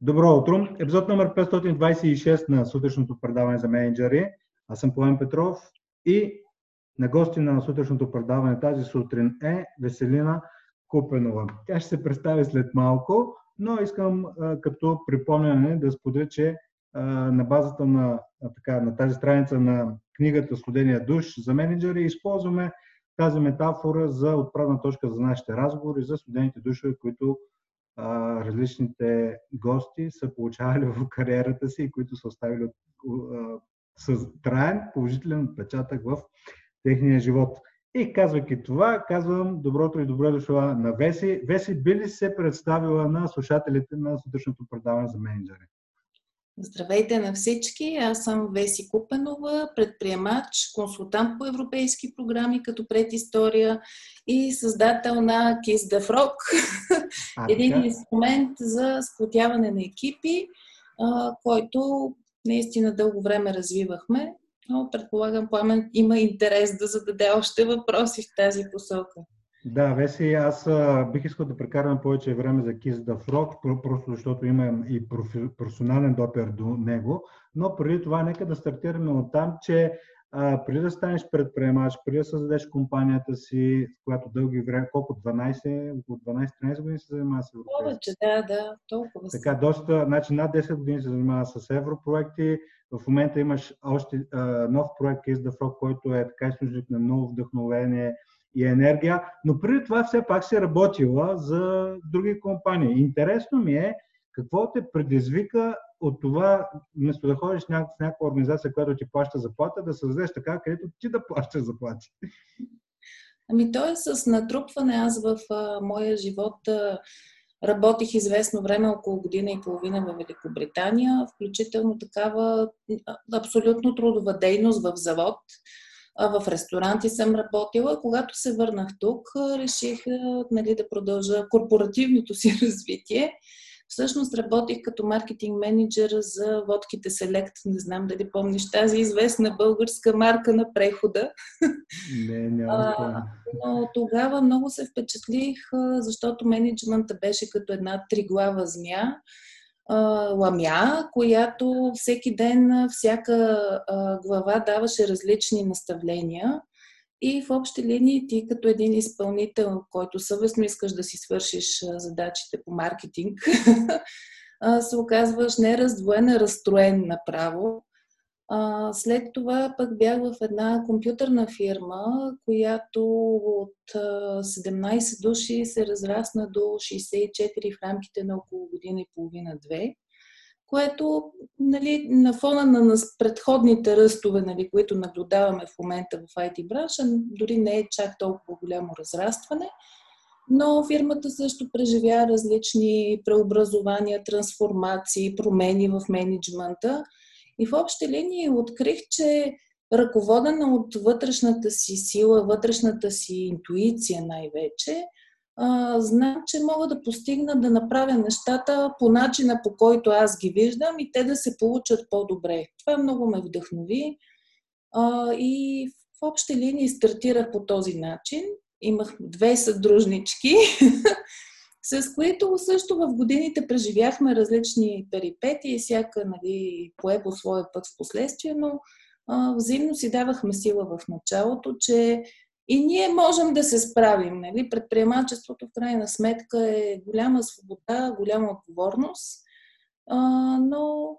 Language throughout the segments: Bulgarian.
Добро утро! Епизод номер 526 на сутрешното предаване за менеджери. Аз съм Пламен Петров и на гости на сутрешното предаване тази сутрин е Веселина Купенова. Тя ще се представи след малко, но искам като припомняне да споделя, че на базата на, така, на тази страница на книгата Студения душ за менеджери използваме тази метафора за отправна точка за нашите разговори, за студените душове, които различните гости са получавали в кариерата си и които са оставили а, с траен положителен отпечатък в техния живот. И казвайки това, казвам доброто и добре дошла на Веси. Веси, би ли се представила на слушателите на сутрешното предаване за менеджери? Здравейте на всички! Аз съм Веси Купенова, предприемач, консултант по европейски програми като предистория и създател на Kiss the Frog, един инструмент за сплотяване на екипи, който наистина дълго време развивахме, но предполагам Пламен има интерес да зададе още въпроси в тази посока. Да, Веси, аз бих искал да прекарам повече време за Kiss the Frog, просто защото имам и профи, професионален допер до него, но преди това нека да стартираме от там, че а, преди да станеш предприемач, преди да създадеш компанията си, която дълги време, колко 12, около 12-13 години се занимава с европейски? Повече, да, да, толкова. Така, доста, значи над 10 години се занимава с европроекти. В момента имаш още а, нов проект Kiss the Frog, който е така източник на ново вдъхновение, и енергия, но преди това все пак си работила за други компании. Интересно ми е какво те предизвика от това, вместо да ходиш в някаква организация, която ти плаща заплата, да създадеш така, където ти да плащаш заплати. Ами то е с натрупване. Аз в а, моя живот а, работих известно време, около година и половина в Великобритания, включително такава абсолютно трудова дейност в завод в ресторанти съм работила. Когато се върнах тук, реших нали, да продължа корпоративното си развитие. Всъщност работих като маркетинг менеджер за водките Select. Не знам дали помниш тази известна българска марка на прехода. Не, няма Но тогава много се впечатлих, защото менеджмента беше като една триглава змия ламя, която всеки ден, всяка глава даваше различни наставления. И в общи линии ти като един изпълнител, който съвестно искаш да си свършиш задачите по маркетинг, се оказваш не раздвоен, а разстроен направо. А, след това пък бях в една компютърна фирма, която от а, 17 души се разрасна до 64 в рамките на около година и половина-две, което нали, на фона на предходните ръстове, нали, които наблюдаваме в момента в IT бранша, дори не е чак толкова голямо разрастване, но фирмата също преживя различни преобразования, трансформации, промени в менеджмента – и в общи линии открих, че ръководена от вътрешната си сила, вътрешната си интуиция най-вече, знам, че мога да постигна да направя нещата по начина, по който аз ги виждам и те да се получат по-добре. Това много ме вдъхнови и в общи линии стартирах по този начин. Имах две съдружнички, с които също в годините преживяхме различни перипети и всяка нали, пое по своя път в последствие, но а, взаимно си давахме сила в началото, че и ние можем да се справим. Нали? Предприемачеството в крайна сметка е голяма свобода, голяма отговорност, а, но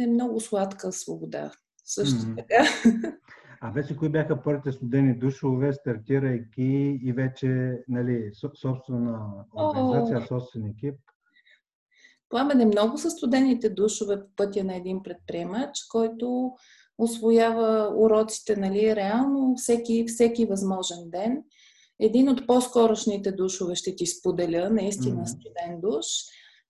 е много сладка свобода. Също mm-hmm. така. А вече кои бяха първите студени душове, стартирайки и вече нали, собствена организация, О, собствен екип? Пламене много са студените душове по пътя на един предприемач, който освоява уроците нали, реално всеки, всеки възможен ден. Един от по-скорошните душове ще ти споделя, наистина студен душ,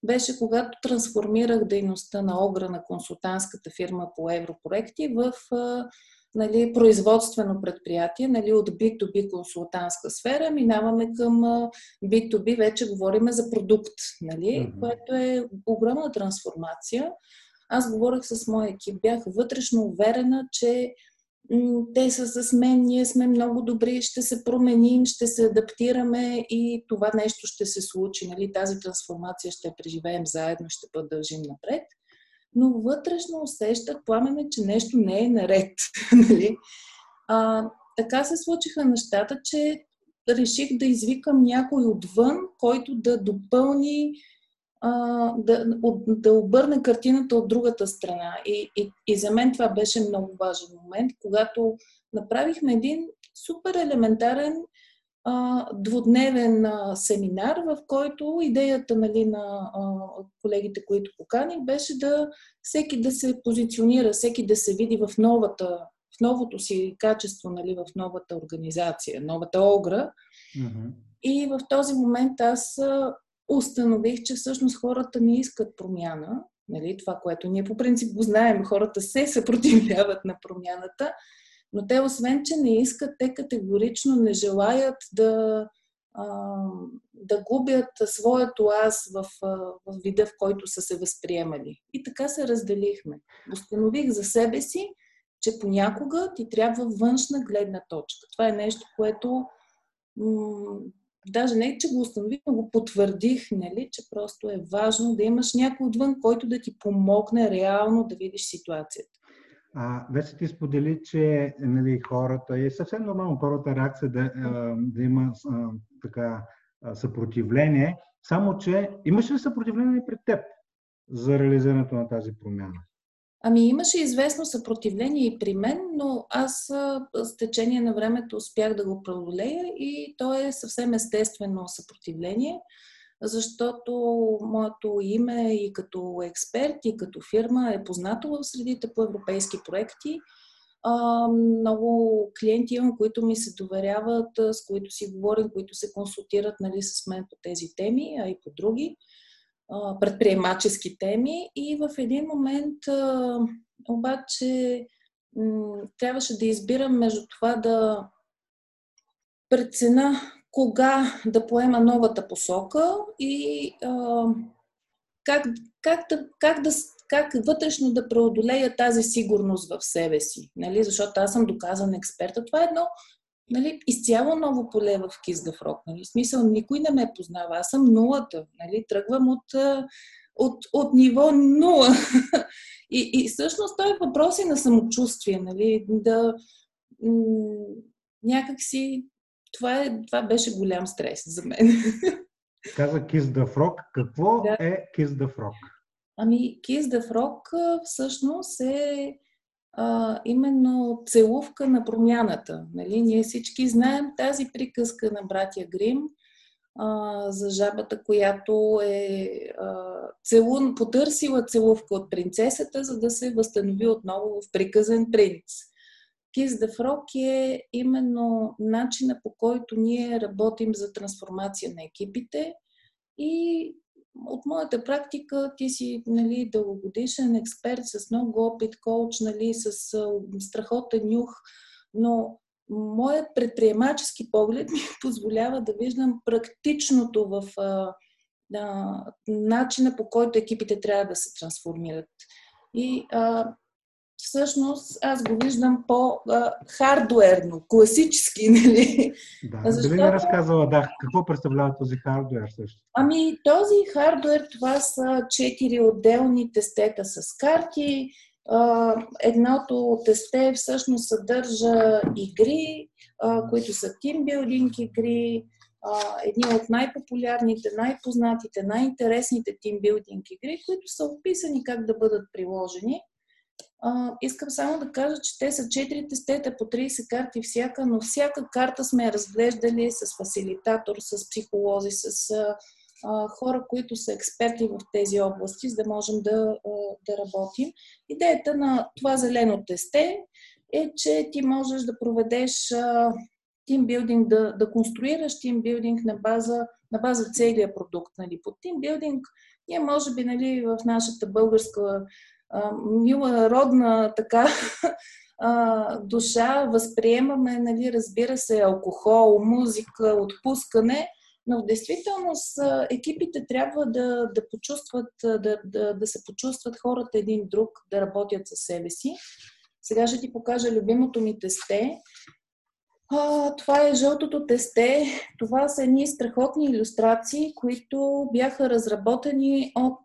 беше когато трансформирах дейността на Огра на консултантската фирма по европроекти в нали, производствено предприятие, нали, от B2B консултантска сфера, минаваме към B2B, вече говорим за продукт, нали, mm-hmm. което е огромна трансформация. Аз говорих с моя екип, бях вътрешно уверена, че те са с мен, ние сме много добри, ще се променим, ще се адаптираме и това нещо ще се случи. Нали? Тази трансформация ще преживеем заедно, ще продължим напред. Но вътрешно усещах пламене, че нещо не е наред. нали? а, така се случиха нещата, че реших да извикам някой отвън, който да допълни да, да обърне картината от другата страна. И, и, и за мен това беше много важен момент, когато направихме един супер елементарен а, двудневен семинар, в който идеята нали, на колегите, които поканих, беше да всеки да се позиционира, всеки да се види в новата, в новото си качество, нали, в новата организация, новата огра. Mm-hmm. И в този момент аз установих, че всъщност хората не искат промяна. Нали, това, което ние по принцип го знаем, хората се съпротивляват на промяната, но те, освен, че не искат, те категорично не желаят да, да губят своето аз в, в вида, в който са се възприемали. И така се разделихме. Установих за себе си, че понякога ти трябва външна гледна точка. Това е нещо, което даже не, че го установих, но го потвърдих, нали, че просто е важно да имаш някой отвън, който да ти помогне реално да видиш ситуацията. А, вече ти сподели, че нали, хората, е съвсем нормално първата реакция да, да има а, така съпротивление, само че имаше ли съпротивление пред теб за реализирането на тази промяна? Ами имаше известно съпротивление и при мен, но аз с течение на времето успях да го преодолея и то е съвсем естествено съпротивление, защото моето име и като експерт, и като фирма е познато в средите по европейски проекти. много клиенти имам, които ми се доверяват, с които си говорим, които се консултират нали, с мен по тези теми, а и по други предприемачески теми и в един момент обаче трябваше да избирам между това да прецена кога да поема новата посока и а, как, как, да, как, да, как вътрешно да преодолея тази сигурност в себе си. Нали? Защото аз съм доказан експерт. Това е едно нали, изцяло ново поле в Kiss Рок. Нали. В смисъл, никой не ме познава. Аз съм нулата. Нали. Тръгвам от, от, от ниво нула. И, и всъщност той е въпрос и на самочувствие. Нали. Да, м- някакси това, е, това беше голям стрес за мен. Каза Kiss the Frog. Какво да. е Kiss the Frog? Ами, Kiss the Frog всъщност е а, именно целувка на промяната. Нали? Ние всички знаем тази приказка на братя Грим а, за жабата, която е а, целун, потърсила целувка от принцесата, за да се възстанови отново в приказен принц. Kiss the Frog е именно начина по който ние работим за трансформация на екипите и от моята практика ти си нали, дългогодишен експерт с много опит, коуч, нали, с страхотен нюх, но моят предприемачески поглед ми позволява да виждам практичното в а, а, начина по който екипите трябва да се трансформират. И а, всъщност аз го виждам по-хардуерно, класически, нали? Да, Защото... дали не разказала, да, какво представлява този хардуер също? Ами този хардуер, това са четири отделни тестета с карти. Едното тесте всъщност съдържа игри, които са тимбилдинг игри, едни от най-популярните, най-познатите, най-интересните тимбилдинг игри, които са описани как да бъдат приложени. Искам само да кажа, че те са 4 тестета по 30 карти всяка, но всяка карта сме разглеждали с фасилитатор, с психолози, с а, хора, които са експерти в тези области, за да можем да, а, да работим. Идеята на това зелено тесте е, че ти можеш да проведеш тимбилдинг, да, да конструираш тимбилдинг на база, на база целия продукт. Нали. Под тимбилдинг ние може би нали, в нашата българска мила, родна така душа, възприемаме, нали, разбира се, алкохол, музика, отпускане, но в действителност екипите трябва да, да почувстват, да, да, да се почувстват хората един друг, да работят със себе си. Сега ще ти покажа любимото ми тесте. А, това е жълтото тесте. Това са едни страхотни иллюстрации, които бяха разработени от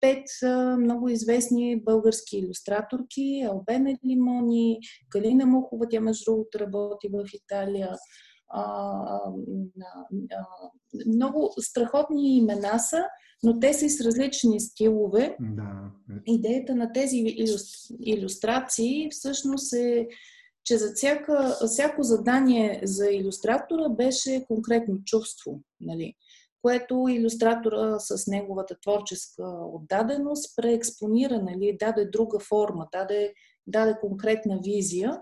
пет много известни български иллюстраторки. Албена Лимони, Калина Мухова, тя между другото работи в Италия. Много страхотни имена са, но те са и с различни стилове. Да. Идеята на тези иллюстрации всъщност е че за всяка, всяко задание за иллюстратора беше конкретно чувство, нали, което иллюстратора с неговата творческа отдаденост преекспонира, нали, даде друга форма, даде, даде конкретна визия.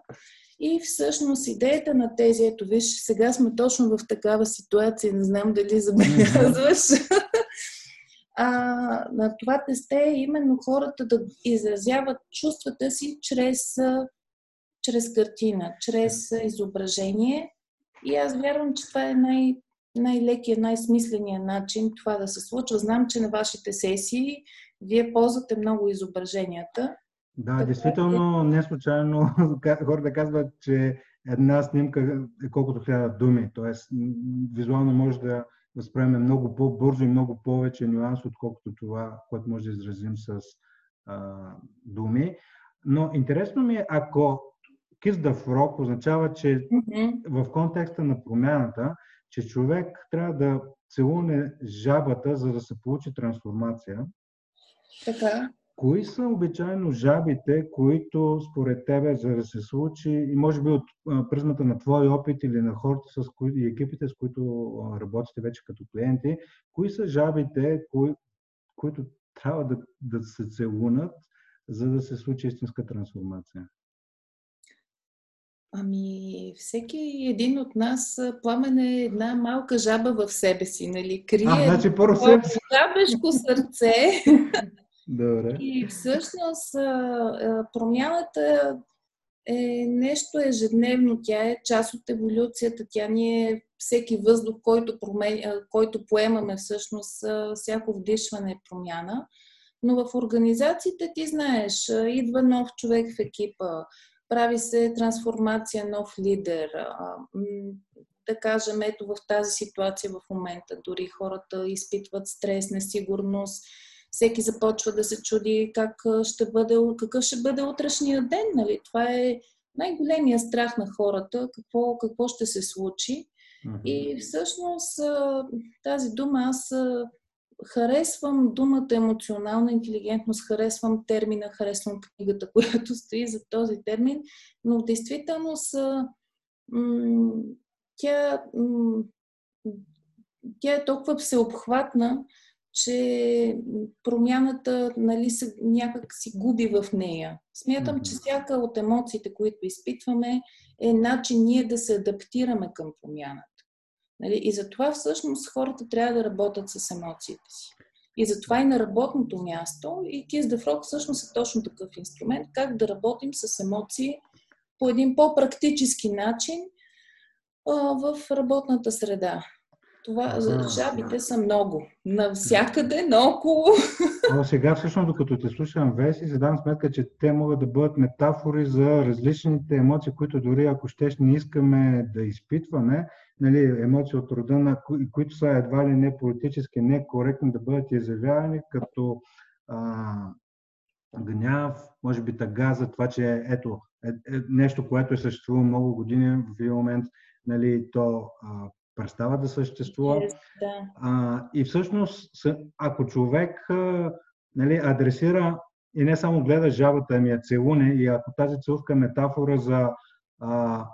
И всъщност идеята на тези, ето виж, сега сме точно в такава ситуация, не знам дали забелязваш. а, на това тесте е именно хората да изразяват чувствата си чрез чрез картина, чрез изображение. И аз вярвам, че това е най- най-лекият, най-смисленият начин това да се случва. Знам, че на вашите сесии вие ползвате много изображенията. Да, така, действително, не случайно хората казват, че една снимка е колкото хиляда думи. Тоест, визуално може да възприеме много по-бързо и много повече нюанс, отколкото това, което може да изразим с а, думи. Но интересно ми е, ако Kiss the Frog означава, че mm-hmm. в контекста на промяната, че човек трябва да целуне жабата, за да се получи трансформация. Така. Кои са обичайно жабите, които според тебе, за да се случи, и може би от призмата на твой опит или на хората с кои, и екипите, с които работите вече като клиенти, кои са жабите, кои, които трябва да, да се целунат, за да се случи истинска трансформация? Ами, всеки един от нас пламен е една малка жаба в себе си, нали? Крие а, значи първо себе си. жабешко сърце. Добре. И всъщност промяната е нещо ежедневно. Тя е част от еволюцията. Тя ни е всеки въздух, който, променя, който поемаме всъщност, всяко вдишване е промяна. Но в организациите ти знаеш, идва нов човек в екипа, прави се трансформация, нов лидер. Да кажем, ето в тази ситуация в момента дори хората изпитват стрес, несигурност, всеки започва да се чуди как ще бъде, какъв ще бъде утрешния ден. Нали? Това е най-големия страх на хората, какво, какво ще се случи. Uh-huh. И всъщност тази дума аз харесвам думата емоционална интелигентност, харесвам термина, харесвам книгата, която стои за този термин, но в действителност м- тя, м- тя е толкова всеобхватна, че промяната нали, се, някак си губи в нея. Смятам, че всяка от емоциите, които изпитваме, е начин ние да се адаптираме към промяната. Нали? И затова всъщност хората трябва да работят с емоциите си. И затова и на работното място и Kiss the Frog всъщност е точно такъв инструмент, как да работим с емоции по един по-практически начин а, в работната среда. Това, а, жабите са много. Навсякъде, наоколо. Но сега всъщност, докато те слушам Веси, се дам сметка, че те могат да бъдат метафори за различните емоции, които дори ако щеш не искаме да изпитваме, нали, емоции от рода на които са едва ли не политически некоректни да бъдат изявявани като а, гняв, може би тъга за това, че ето, е, е, нещо, което е съществувало много години, в един момент нали, то а, престава да съществува. Yes, да. А, и всъщност, ако човек а, нали, адресира и не само гледа жабата, ами я целуне, и ако тази целувка е метафора за а,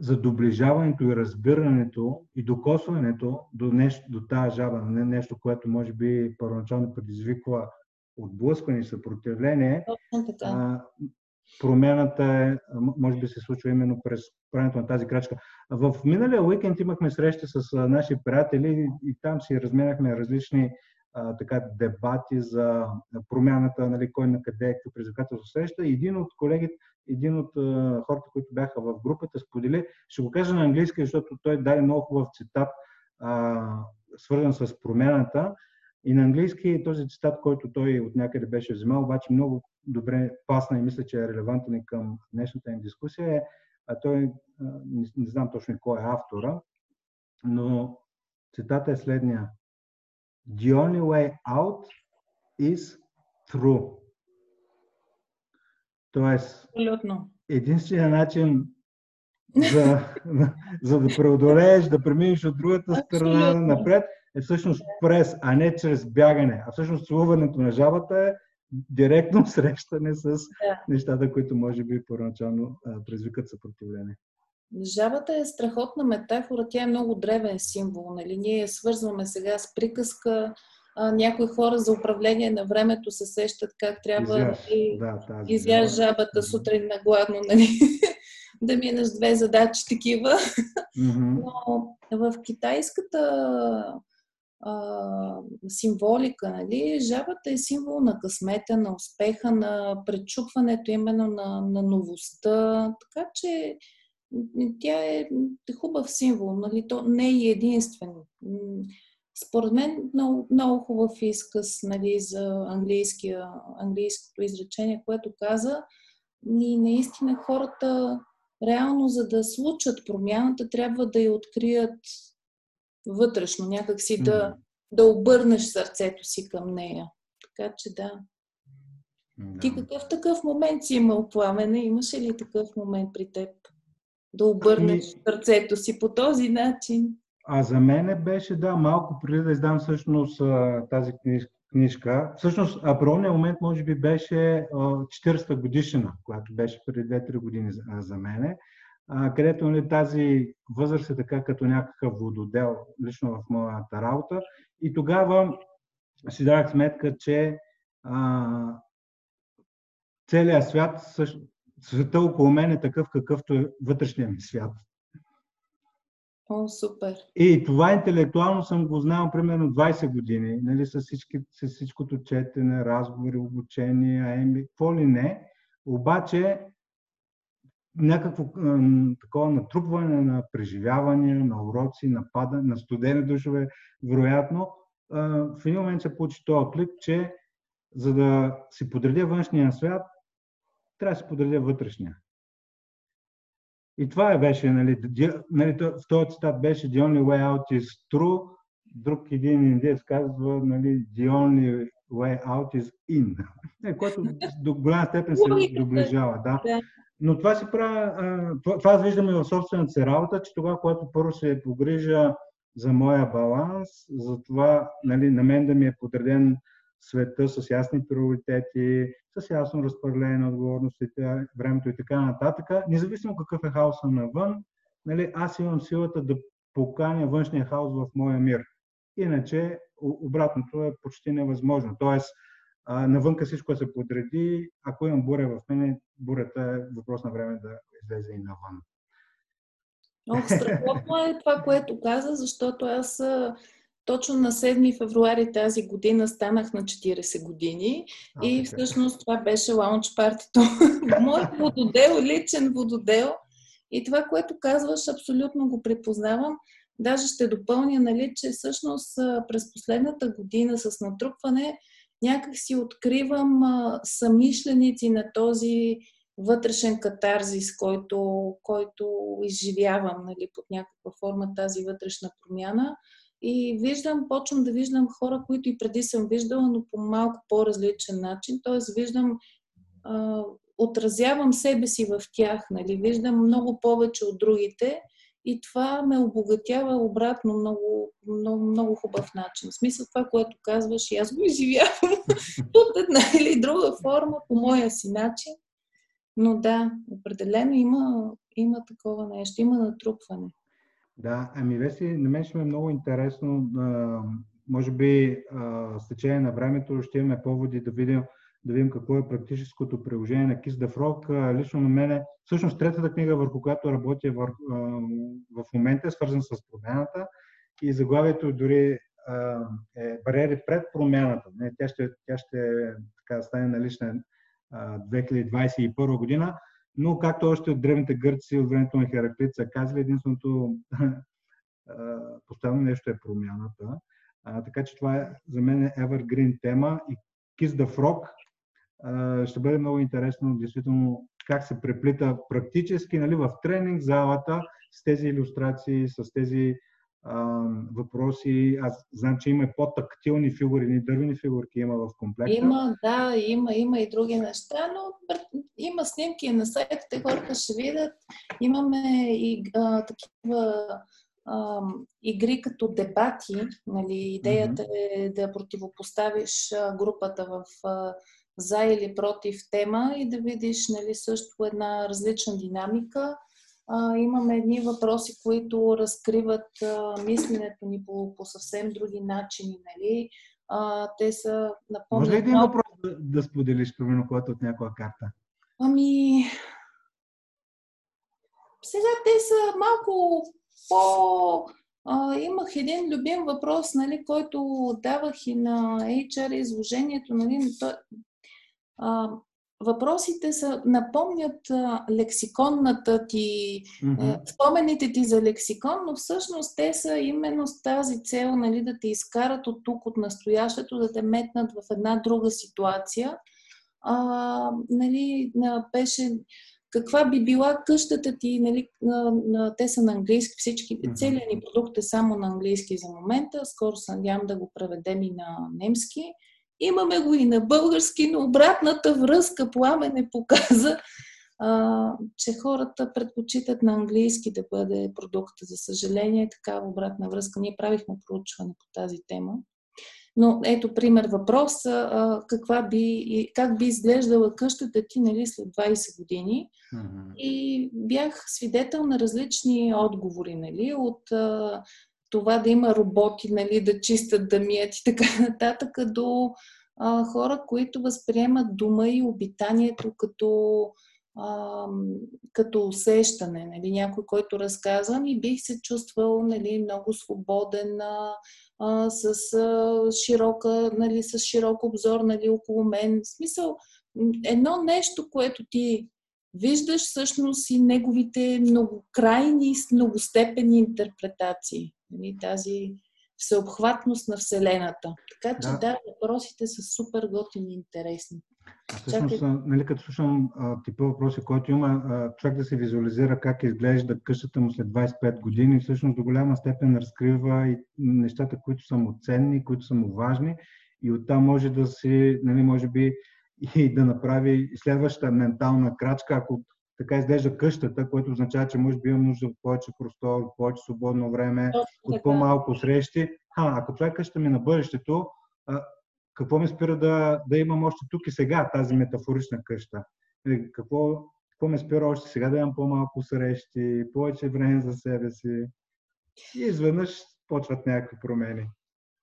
за доближаването и разбирането и докосването до, нещо, до тази жаба, не нещо, което може би първоначално предизвиква отблъскване и съпротивление, а, промяната е, може би се случва именно през правенето на тази крачка. В миналия уикенд имахме среща с наши приятели и там си разменяхме различни а, така, дебати за промяната, нали, кой на къде, какво предизвикателство среща. Един от колегите, един от а, хората, които бяха в групата, сподели, ще го кажа на английски, защото той даде много хубав цитат, а, свързан с промяната. И на английски този цитат, който той от някъде беше вземал, обаче много добре пасна и мисля, че е релевантен и към днешната ни дискусия, е, а той, не, не знам точно кой е автора, но цитата е следния. The only way out is through. Тоест, Абсолютно. единственият начин за, за да преодолееш, да преминеш от другата страна Абсолютно. напред, е всъщност през, а не чрез бягане. А всъщност целуването на жабата е директно срещане с Да. нещата, които може би първоначално предизвикат съпротивление. Жабата е страхотна метафора, тя е много древен символ. Нали? Ние я свързваме сега с приказка. А, някои хора за управление на времето се сещат как трябва Изяж, нали, да, тази изяж жаба. жабата сутрин на гладно, нали? да минеш две задачи такива. Мгм. Но в китайската а, символика, нали, жабата е символ на късмета, на успеха, на пречупването именно на, на новостта. Така че тя е хубав символ, нали, то не е единствен. Според мен много, много хубав изказ нали, за английското изречение, което каза. И наистина хората реално за да случат промяната, трябва да я открият вътрешно, някакси да, да обърнеш сърцето си към нея. Така че да. Да. Ти какъв такъв момент си имал пламене? Имаше ли такъв момент при теб? Да обърнеш Ами- сърцето си по този начин? А за мен беше, да, малко преди да издам всъщност тази книж, книжка. Всъщност, апрелният момент може би беше а, 40-та годишна, която беше преди 2-3 години за, за мене, а, където нали, тази възраст е така като някакъв вододел, лично в моята работа. И тогава си дадах сметка, че а, целият свят, света около мен е такъв, какъвто е вътрешния ми свят. О, супер. И това интелектуално съм го знал примерно 20 години, нали, с, всички, с всичкото четене, разговори, обучение, АМБ, какво ли не. Обаче някакво такова натрупване на преживявания, на уроци, на пада, на студени душове, вероятно, в един момент се получи този клик, че за да си подредя външния свят, трябва да си подредя вътрешния. И това е беше, нали, нали, в този цитат беше The only way out is true, друг един индиец казва, нали, The only way out is in, което до голяма степен се доближава. Да. Но това си правя, а, това, това аз виждам и в собствената си работа, че тогава, когато първо се погрижа за моя баланс, за това нали, на мен да ми е подреден света с ясни приоритети, с ясно разпределение на отговорностите, времето и така нататък, независимо какъв е хаоса навън, нали, аз имам силата да поканя външния хаос в моя мир. Иначе обратното е почти невъзможно. Тоест, а, навънка всичко се подреди, ако имам буря в мене, бурята е въпрос на време да излезе и навън. Ох, страхотно е това, което каза, защото аз точно на 7 февруари тази година станах на 40 години А, и така. всъщност това беше лаунч партито. Моят вододел, личен вододел. И това, което казваш, абсолютно го припознавам. Даже ще допълня, нали, че всъщност през последната година с натрупване някак си откривам самишленици на този вътрешен катарзис, който, който изживявам нали, под някаква форма тази вътрешна промяна. И виждам, почвам да виждам хора, които и преди съм виждала, но по малко по-различен начин. Тоест, виждам, а, отразявам себе си в тях, нали? виждам много повече от другите и това ме обогатява обратно много, много, много хубав начин. В смисъл това, което казваш, и аз го изживявам под една или друга форма, по моя си начин. Но да, определено има, има такова нещо, има натрупване. Да, ами Веси, на мен ще ми е много интересно. А, може би а, с течение на времето ще имаме поводи да видим, да видим какво е практическото приложение на Kiss the Frog. Лично на мен, всъщност третата книга, върху която работя а, в момента е свързана с промяната и заглавието дори е бариери пред промяната. Тя ще, тя ще така, стане налична а, 2021 година, но както още от древните гърци от времето на Хераклит са казали, единственото постоянно нещо е промяната. А, така че това е за мен е evergreen тема и Kiss the Frog ще бъде много интересно действително как се преплита практически нали, в тренинг залата с тези иллюстрации, с тези въпроси. Аз знам, че има по-тактилни фигури, ни дървени фигурки има в комплекта. Има, да, има, има и други неща, но има снимки на сайтите, хората ще видят. Имаме и а, такива а, игри като дебати. Нали? Идеята mm-hmm. е да противопоставиш групата в а, за или против тема и да видиш нали, също една различна динамика а, имаме едни въпроси, които разкриват а, мисленето ни по, по съвсем други начини. Нали? А, те са напомнят... Може ли един въпрос да, да споделиш, примерно, когато от някоя карта? Ами... Сега те са малко по... А, имах един любим въпрос, нали, който давах и на HR изложението. Нали, то, а, въпросите са, напомнят а, лексиконната ти, mm-hmm. спомените ти за лексикон, но всъщност те са именно с тази цел, нали, да те изкарат от тук, от настоящето, да те метнат в една друга ситуация. А, нали, беше каква би била къщата ти, нали, на, на, те са на английски, всички, mm-hmm. целият ни продукт е само на английски за момента, скоро се надявам да го преведем и на немски. Имаме го и на български, но обратната връзка пламене показа, а, че хората предпочитат на английски да бъде продукта. За съжаление, такава обратна връзка. Ние правихме проучване по тази тема. Но ето пример въпрос, а, каква би, как би изглеждала къщата ти нали, след 20 години. Mm-hmm. И бях свидетел на различни отговори, нали, от а, това да има роботи, нали, да чистят, да мият и така нататък, до а, хора, които възприемат дома и обитанието като, а, като усещане. Нали, някой, който разказвам и бих се чувствал нали, много свободен, а, с, а, широка, нали, с широк обзор нали, около мен. В смисъл, едно нещо, което ти виждаш всъщност и неговите многокрайни, многостепени интерпретации. Нали, тази всеобхватност на Вселената. Така че да, да въпросите са супер готини и интересни. А всъщност, Чакай... нали, като слушам а, типа въпроси, който има а, човек да се визуализира как изглежда къщата му след 25 години, всъщност до голяма степен разкрива и нещата, които са му ценни, които са му важни и оттам може да си, нали, може би и да направи следващата ментална крачка, ако така изглежда къщата, което означава, че може би имам нужда от повече простор, от повече свободно време, от по-малко срещи. А, ако това е къща ми на бъдещето, а, какво ме спира да, да имам още тук и сега тази метафорична къща? Нали, какво, какво ме спира още сега да имам по-малко срещи, повече време за себе си? И изведнъж почват някакви промени.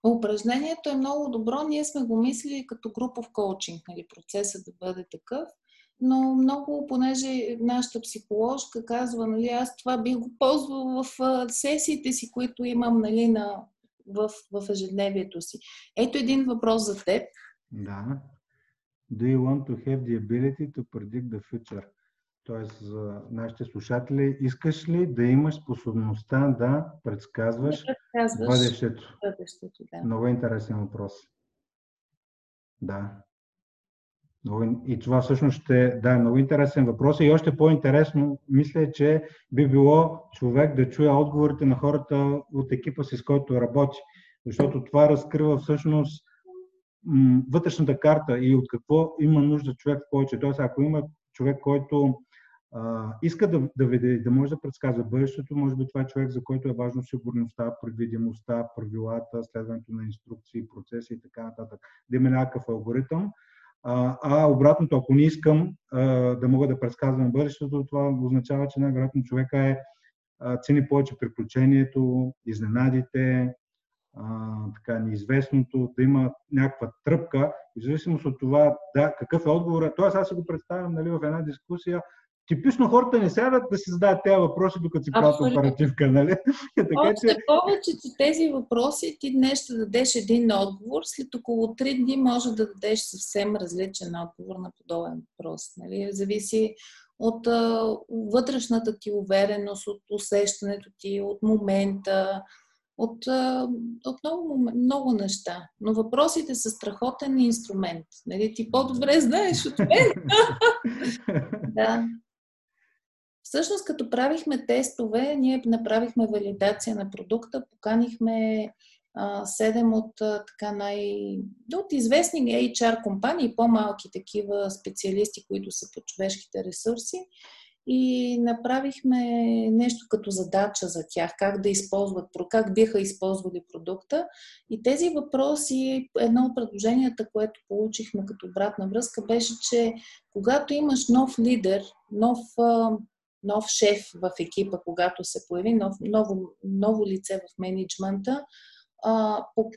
Упражнението е много добро. Ние сме го мислили като групов коучинг, нали, процесът да бъде такъв но много, понеже нашата психоложка казва, нали, аз това бих го ползвал в сесиите си, които имам нали, на, в, в ежедневието си. Ето един въпрос за теб. Да. Do you want to have the ability to predict the future? Тоест, за нашите слушатели, искаш ли да имаш способността да предсказваш, да предсказваш бъдещето? бъдещето да. Много интересен въпрос. Да. И това всъщност ще да, е много интересен въпрос. И още по-интересно, мисля, че би било човек да чуе отговорите на хората от екипа си, с който работи. Защото това разкрива всъщност вътрешната карта и от какво има нужда човек повече. Тоест, ако има човек, който иска да, да види, да може да предсказва бъдещето, може би това е човек, за който е важно сигурността, предвидимостта, правилата, следването на инструкции, процеси и така нататък. Да има някакъв алгоритъм, а, а обратното, ако не искам а, да мога да предсказвам бъдещето, това означава, че най-вероятно човека е а, цени повече приключението, изненадите, а, така, неизвестното, да има някаква тръпка, в зависимост от това да, какъв е отговорът. Тоест аз си го представям нали, в една дискусия, типично хората не сядат да си задават тези въпроси, докато си правят оперативка, нали? така, Още че... повече, че тези въпроси ти днес ще дадеш един отговор, след около 3 дни може да дадеш съвсем различен отговор на подобен въпрос. Нали? Зависи от а, вътрешната ти увереност, от усещането ти, от момента. от, от много, много неща. Но въпросите са страхотен инструмент. Нали? Ти по-добре знаеш от мен. да. Всъщност, като правихме тестове, ние направихме валидация на продукта, поканихме седем от така най... от известни HR компании, по-малки такива специалисти, които са по човешките ресурси и направихме нещо като задача за тях, как да използват, как биха използвали продукта. И тези въпроси, едно от предложенията, което получихме като обратна връзка, беше, че когато имаш нов лидер, нов, нов шеф в екипа, когато се появи, нов, ново, ново лице в менеджмента,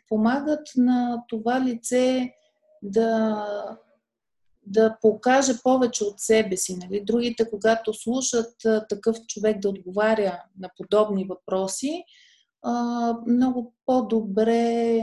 помагат на това лице да да покаже повече от себе си. Нали? Другите, когато слушат такъв човек да отговаря на подобни въпроси, много по-добре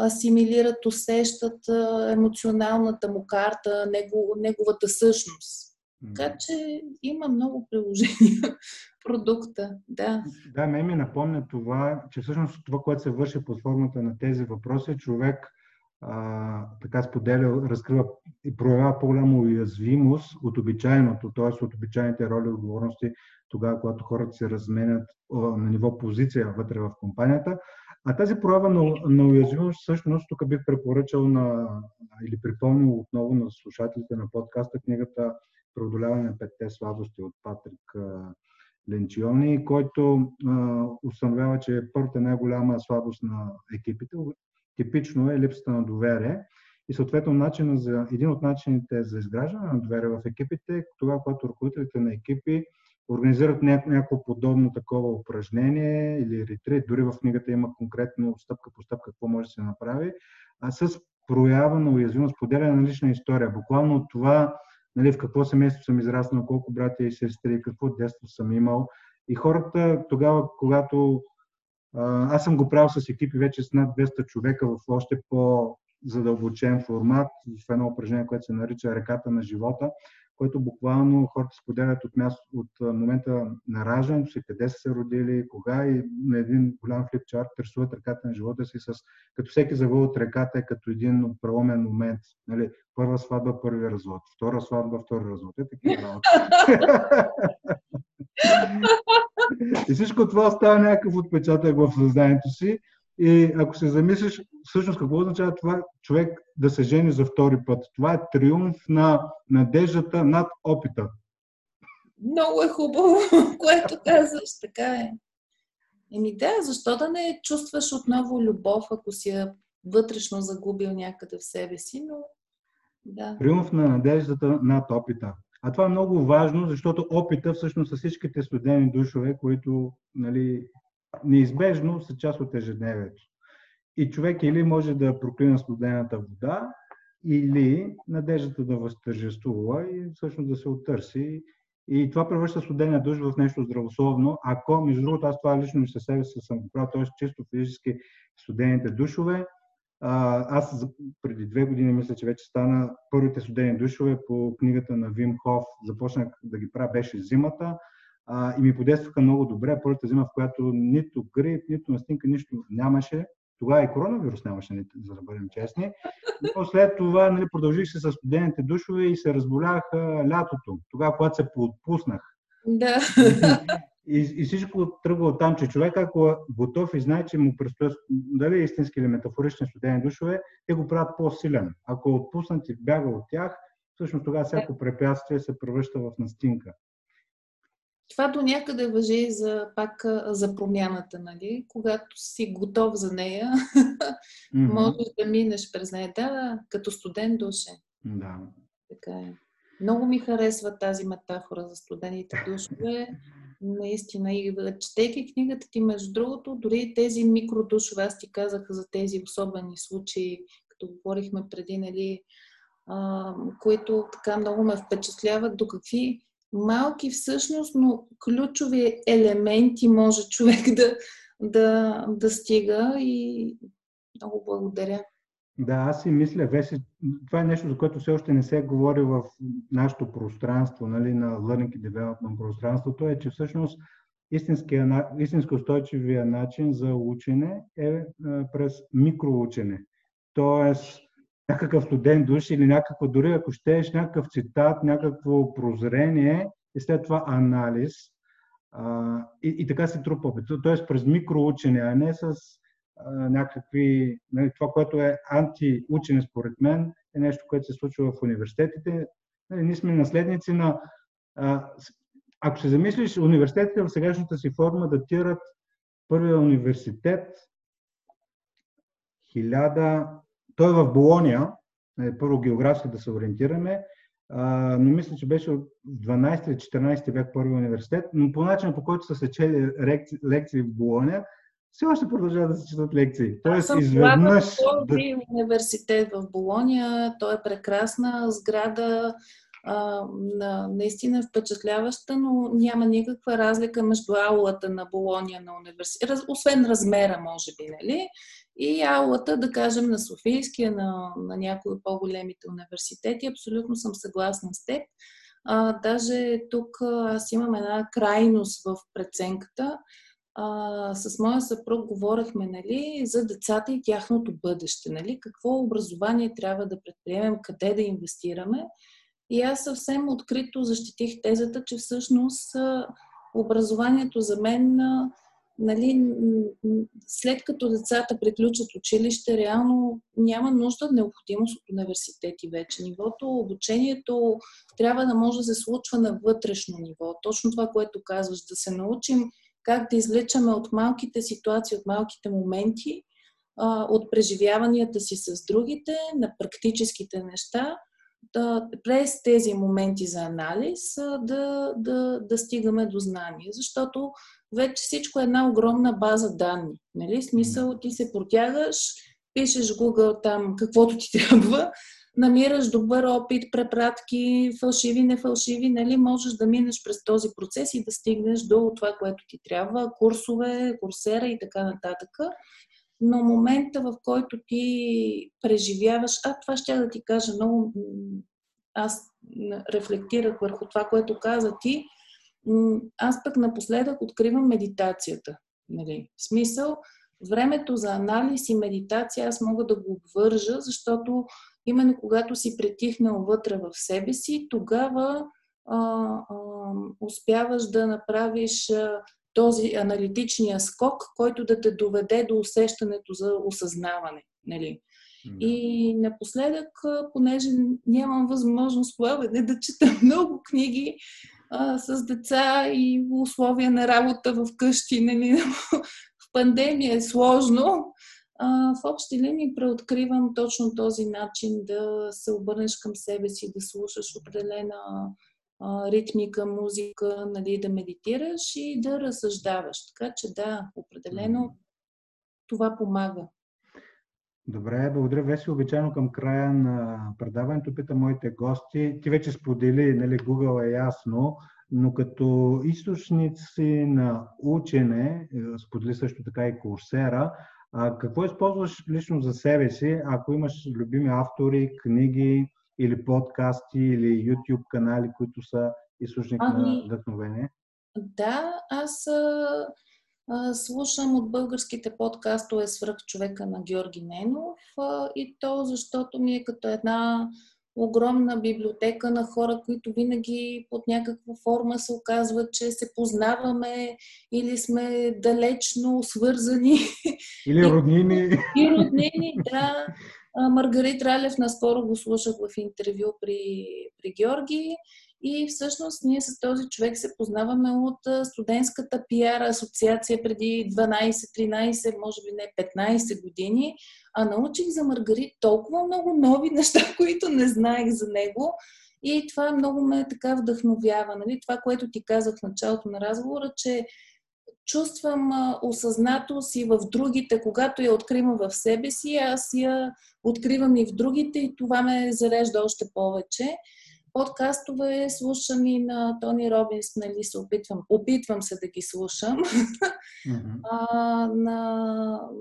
асимилират, усещат емоционалната му карта, неговата същност. Така че има много приложения продукта. Да, да ме ми напомня това, че всъщност това, което се върши под формата на тези въпроси, човек а, така споделя, разкрива и проявява по-голяма уязвимост от обичайното, т.е. от обичайните роли и отговорности, тогава, когато хората се разменят на ниво позиция вътре в компанията. А тази проява на, на уязвимост, всъщност, тук бих препоръчал на, или припомнил отново на слушателите на подкаста книгата Преодоляване на петте слабости от Патрик Ленчиони, който установява, че първата най-голяма слабост на екипите типично е липсата на доверие. И съответно начин за, един от начините за изграждане на доверие в екипите е тогава, когато ръководителите на екипи организират някакво подобно такова упражнение или ретрит. Дори в книгата има конкретно стъпка по стъпка какво може да се направи. А с проява на уязвимост, поделяне на лична история. Буквално това нали, в какво семейство съм израснал, колко братя и сестри, какво детство съм имал. И хората тогава, когато аз съм го правил с екипи вече с над 200 човека в още по-задълбочен формат, в едно упражнение, което се нарича Реката на живота, което буквално хората споделят от, място, от момента на раждането си, къде са се родили, кога и на един голям флипчарт рисуват реката на живота си, с, като всеки завой от реката е като един преломен момент. Нали? Първа сватба, първи развод, втора сватба, втори развод. Е такива работи. И всичко това остава някакъв отпечатък в съзнанието си. И ако се замислиш, всъщност какво означава това човек да се жени за втори път? Това е триумф на надеждата над опита. Много е хубаво, което казваш, така е. Еми да, защо да не чувстваш отново любов, ако си я вътрешно загубил някъде в себе си, но да. Триумф на надеждата над опита. А това е много важно, защото опита всъщност са всичките студени душове, които нали, неизбежно са част от ежедневието. И човек или може да проклина студената вода, или надеждата да възтържествува и всъщност да се оттърси. И това превръща студения душ в нещо здравословно. Ако, между другото, аз това лично със себе си съм правил, т.е. чисто физически студените душове, аз преди две години мисля, че вече стана първите студени душове по книгата на Вим Хоф. Започнах да ги правя, беше зимата а, и ми подействаха много добре. Първата зима, в която нито грип, нито настинка, нищо нямаше. Тогава и коронавирус нямаше, за да бъдем честни. Но след това нали, продължих се с студените душове и се разболях лятото, тогава, когато се поотпуснах. Да. И, и всичко тръгва от там, че човек, ако е готов и знае, че му предстоят дали е истински или метафорични студени душове, те го правят по-силен. Ако е отпуснат и бяга от тях, всъщност тогава всяко препятствие се превръща в настинка. Това до някъде въжи за, пак за промяната, нали? Когато си готов за нея, mm-hmm. можеш да минеш през нея. Да, като студент душе. Да. Така е. Много ми харесва тази метафора за студените душове. Наистина. И четейки книгата ти, между другото, дори тези микродушове, аз ти казах за тези особени случаи, като говорихме преди, нали, а, които така много ме впечатляват, до какви малки всъщност, но ключови елементи може човек да, да, да стига и много благодаря. Да, аз си мисля, Веси, това е нещо, за което все още не се говори в нашето пространство, нали, на Learning и Development пространството, е, че всъщност истинско устойчивия начин за учене е през микроучене. Тоест, някакъв студент душ или някакво, дори ако щеш, някакъв цитат, някакво прозрение и след това анализ. А, и, и така се трупа опит. Тоест през микроучене, а не с а, някакви... Нали, това, което е антиучене според мен, е нещо, което се случва в университетите. Нали, ние сме наследници на... А, ако се замислиш, университетите в сегашната си форма датират първия университет 1000... Той е в Болония, е, първо географски да се ориентираме, но мисля, че беше от 12 или 14 век първи университет, но по начина по който са се чели лекции в Болония, все още продължават да се четат лекции. Тоест, Аз изведнъж... Да... университет в Болония, той е прекрасна сграда, а, на, наистина впечатляваща, но няма никаква разлика между аулата на Болония на университет, раз, освен размера, може би, нали? И аулата, да кажем, на Софийския, на, на някои от по-големите университети. Абсолютно съм съгласна с теб. А, даже тук аз имам една крайност в преценката. А, с моя съпруг говорихме нали, за децата и тяхното бъдеще. Нали, какво образование трябва да предприемем, къде да инвестираме. И аз съвсем открито защитих тезата, че всъщност образованието за мен, нали, след като децата приключат училище, реално няма нужда необходимост от университети вече. Нивото, обучението трябва да може да се случва на вътрешно ниво. Точно това, което казваш, да се научим как да излечаме от малките ситуации, от малките моменти, от преживяванията си с другите, на практическите неща – да, през тези моменти за анализ да, да, да стигаме до знание. Защото вече всичко е една огромна база данни. Нали? Смисъл, ти се протягаш, пишеш Google там каквото ти трябва, намираш добър опит, препратки, фалшиви, нефалшиви, нали? можеш да минеш през този процес и да стигнеш до това, което ти трябва, курсове, курсера и така нататък но момента, в който ти преживяваш, а това ще да ти кажа много, аз рефлектирах върху това, което каза ти, аз пък напоследък откривам медитацията. Нали? В смисъл, времето за анализ и медитация аз мога да го обвържа, защото именно когато си притихнал вътре в себе си, тогава а, а, успяваш да направиш този аналитичния скок, който да те доведе до усещането за осъзнаване. Нали? Да. И напоследък, понеже нямам възможност плаване да чета много книги а, с деца и условия на работа в къщи, нали, в пандемия е сложно, а, в общи линии преоткривам точно този начин да се обърнеш към себе си, да слушаш определена ритмика, музика, нали, да медитираш и да разсъждаваш. Така че да, определено това помага. Добре, благодаря. Веси обичайно към края на предаването питам моите гости. Ти вече сподели, нали, Google е ясно, но като източници на учене, е, сподели също така и Курсера, какво използваш лично за себе си, ако имаш любими автори, книги, или подкасти, или YouTube канали, които са източник ами, на вдъхновение? Да, аз а, а, слушам от българските подкастове Свръх човека на Георги Ненов а, и то защото ми е като една огромна библиотека на хора, които винаги под някаква форма се оказва, че се познаваме или сме далечно свързани. Или роднини. И роднини, да. Маргарит Ралев наскоро го слушах в интервю при, при Георги и всъщност ние с този човек се познаваме от студентската пиар асоциация преди 12-13, може би не 15 години, а научих за Маргарит толкова много нови неща, които не знаех за него. И това много ме така вдъхновява. Нали? Това, което ти казах в началото на разговора, че чувствам а, осъзнатост и в другите, когато я откривам в себе си, аз я откривам и в другите и това ме зарежда още повече. Подкастове слушам и на Тони Робинс, нали се опитвам, опитвам се да ги слушам. Mm-hmm. а, на,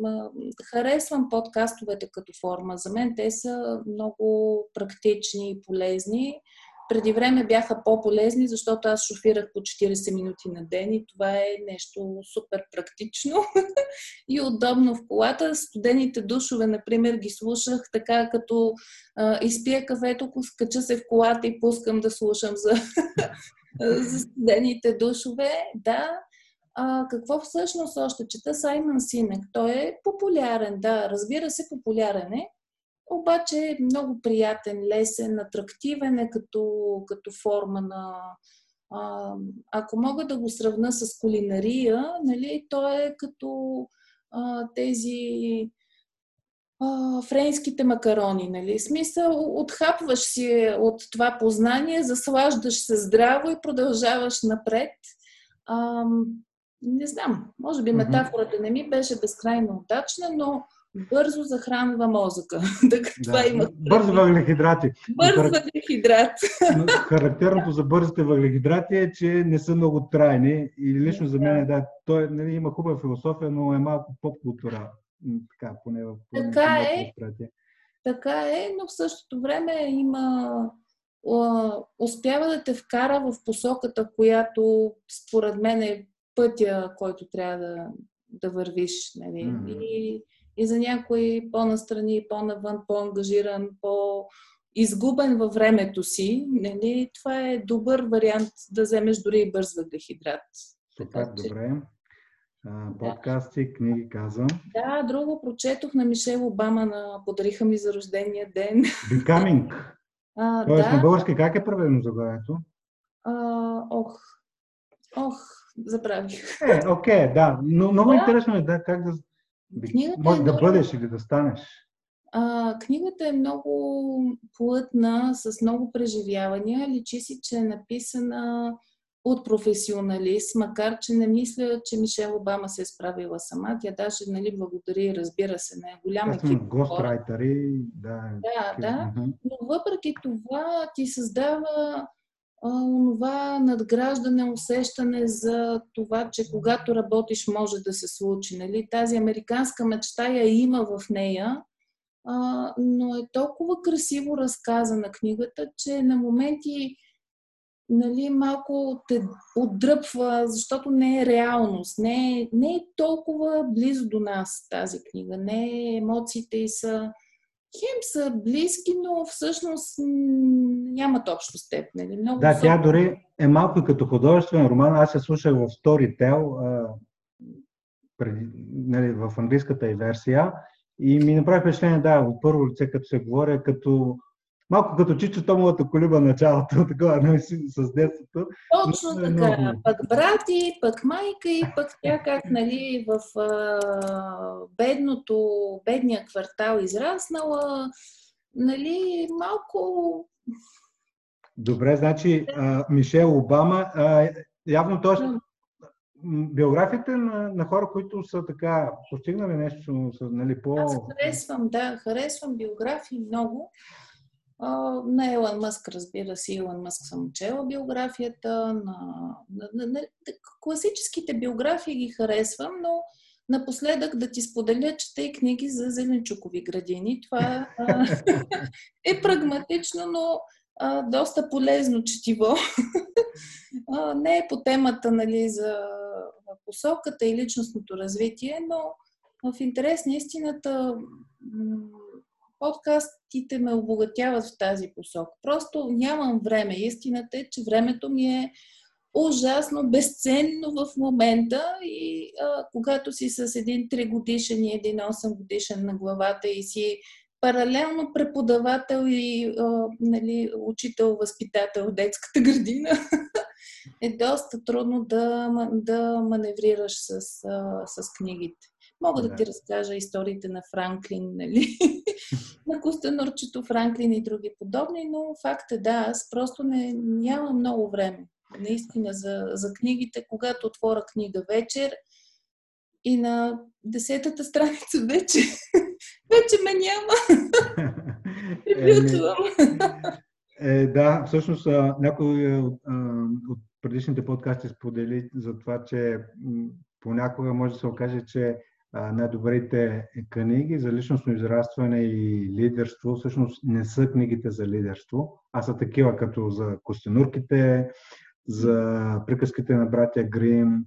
на, харесвам подкастовете като форма. За мен те са много практични и полезни преди време бяха по-полезни, защото аз шофирах по 40 минути на ден и това е нещо супер практично и удобно в колата. Студените душове, например, ги слушах така, като а, изпия кафето, скача се в колата и пускам да слушам за, за студените душове. Да, а, какво всъщност още чета Саймън Синек? Той е популярен, да, разбира се, популярен е, обаче е много приятен, лесен, атрактивен е като, като форма на... А, ако мога да го сравна с кулинария, нали, то е като а, тези а, френските макарони. Нали? Смисъл, отхапваш си от това познание, заслаждаш се здраво и продължаваш напред. А, не знам, може би метафората не ми беше безкрайно удачна, но бързо захранва мозъка. това да, има. Бързо въглехидрати. Бърз въглехидрат. Характерното за бързите въглехидрати е, че не са много трайни. И лично за мен, да, той нали, има хубава философия, но е малко поп-култура. Така, поне в Така е. Така е, но в същото време има успява да те вкара в посоката, която според мен е пътя, който трябва да, да вървиш. Нали? Mm-hmm. И и за някой по-настрани, по-навън, по-ангажиран, по-изгубен във времето си, нали, това е добър вариант да вземеш дори и бърз въглехидрат. Супер, че... добре. А, подкасти, да. книги, казвам. Да, друго прочетох на Мишел Обама на Подариха ми за рождения ден. Becoming. А, Тоест да. на български как е правилно заглавието? ох, ох, забравих. Е, окей, okay, да. Но много да. интересно е да, как да Книгата Може е да много... бъдеш или да станеш. А, книгата е много плътна, с много преживявания. Личи си, че е написана от професионалист, макар че не мисля, че Мишел Обама се е справила сама. Тя даже нали, благодари, разбира се, не е голям екип. Гострайтери, да. Да, да. Но въпреки това ти създава онова надграждане, усещане за това, че когато работиш може да се случи. Нали? Тази американска мечта я има в нея, а, но е толкова красиво разказана книгата, че на моменти нали, малко те отдръпва, защото не е реалност, не е, не е толкова близо до нас тази книга, не е, емоциите и са хем са близки, но всъщност нямат общо с теб. Нали? Много да, тя дори е малко като художествен роман. Аз се слушах в Storytel, преди, нали, в английската и версия и ми направи впечатление, да, от първо лице, като се говоря, като Малко като Чичо Томовата колиба началото, такова, не с детството. Точно така. Много... Пък брати, пък майка и пък тя как, нали, в а, бедното, бедния квартал израснала, нали, малко... Добре, значи а, Мишел Обама, а, явно т.е. биографията на, на хора, които са така постигнали нещо, са, нали, по... Аз харесвам, да, харесвам биографии много на Елън Мъск, разбира се, Елън Мъск съм чела биографията, на, на, на, на класическите биографии ги харесвам, но напоследък да ти споделя, чета и книги за зеленчукови градини. Това а, е прагматично, но а, доста полезно четиво. а, не е по темата нали, за посоката и личностното развитие, но в интерес на истината подкастите ме обогатяват в тази посока. Просто нямам време. Истината е, че времето ми е ужасно безценно в момента и а, когато си с един 3 годишен и един 8 годишен на главата и си паралелно преподавател и а, нали, учител, възпитател в детската градина, е доста трудно да, да маневрираш с, а, с книгите. Мога да, да ти разкажа историите на Франклин, нали? на Костенурчето Франклин и други подобни, но факт е да, аз просто не, нямам много време. Наистина за, за книгите, когато отворя книга вечер и на десетата страница вече, вече ме няма. Приключвам. Е, да, всъщност някой от, от предишните подкасти сподели за това, че понякога може да се окаже, че най-добрите книги за личностно израстване и лидерство. Всъщност не са книгите за лидерство, а са такива като за костенурките, за приказките на братя Грим.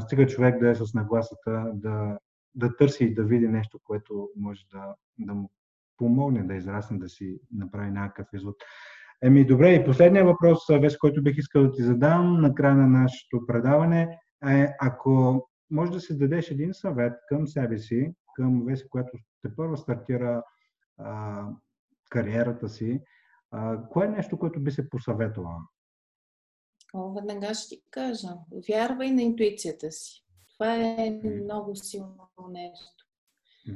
Стига човек да е с нагласата да, да търси и да види нещо, което може да, да му помогне да израсне, да си направи някакъв извод. Еми, добре, и последния въпрос, Веси, който бих искал да ти задам на края на нашето предаване е, ако може да си дадеш един съвет към себе си, към Веси, която те първо стартира а, кариерата си, а, кое е нещо, което би се посъветвала? О, веднага ще ти кажа. Вярвай на интуицията си. Това е много силно нещо.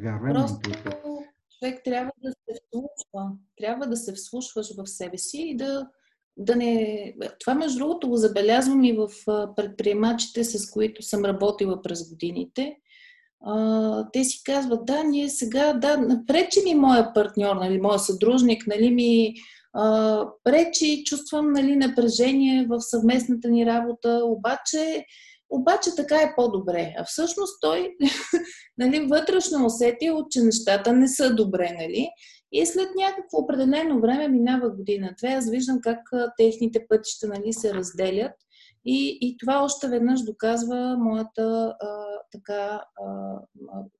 Вярвай Просто на интуицията човек трябва да се вслушва. Трябва да се вслушваш в себе си и да, да не... Това, между другото, го забелязвам и в предприемачите, с които съм работила през годините. те си казват, да, ние сега, да, напречи ми моя партньор, нали, моя съдружник, нали, ми пречи, чувствам нали, напрежение в съвместната ни работа, обаче обаче така е по-добре. А всъщност той нали, вътрешно усетил, че нещата не са добре. Нали? И след някакво определено време, минава година-две, аз виждам как техните пътища нали, се разделят. И, и това още веднъж доказва моята а, така а,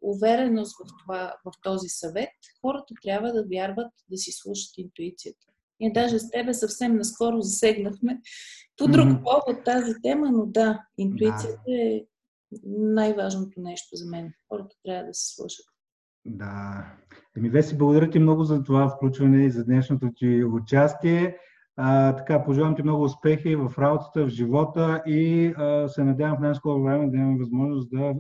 увереност в, това, в този съвет. Хората трябва да вярват да си слушат интуицията. И даже с тебе съвсем наскоро засегнахме по друг mm-hmm. повод тази тема, но да, интуицията да. е най-важното нещо за мен. Хората трябва да се слушат. Да. Еми, Веси, благодаря ти много за това включване и за днешното ти участие. А, така, пожелавам ти много успехи в работата, в живота и а, се надявам в най-скоро време да имаме възможност да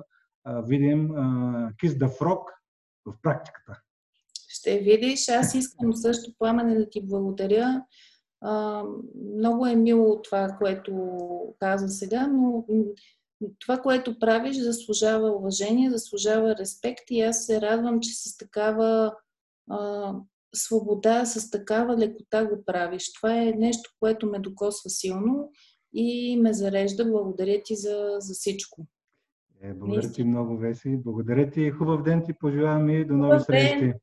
а, видим а, Kiss the в практиката. Ще видиш. Аз искам също, Пламене, да ти благодаря а, много е мило това, което каза сега, но това, което правиш, заслужава уважение, заслужава респект и аз се радвам, че с такава а, свобода, с такава лекота го правиш. Това е нещо, което ме докосва силно и ме зарежда. Благодаря ти за, за всичко. Е, благодаря ти много, Веси. Благодаря ти. Хубав ден ти пожелавам и до нови срещи.